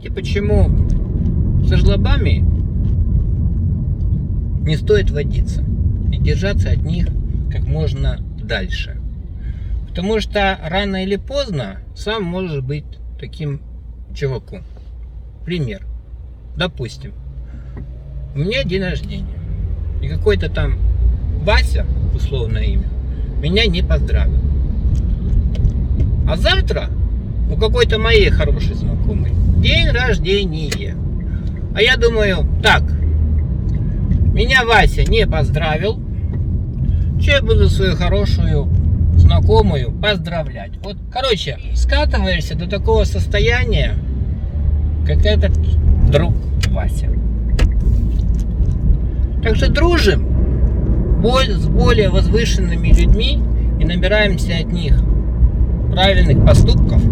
знаете, почему со жлобами не стоит водиться и держаться от них как можно дальше? Потому что рано или поздно сам можешь быть таким чуваком. Пример. Допустим, у меня день рождения. И какой-то там Вася, условное имя, меня не поздравил. А завтра у какой-то моей хорошей знакомой день рождения. А я думаю, так, меня Вася не поздравил, что я буду свою хорошую знакомую поздравлять. Вот, короче, скатываешься до такого состояния, как этот друг Вася. Так что дружим с более возвышенными людьми и набираемся от них правильных поступков.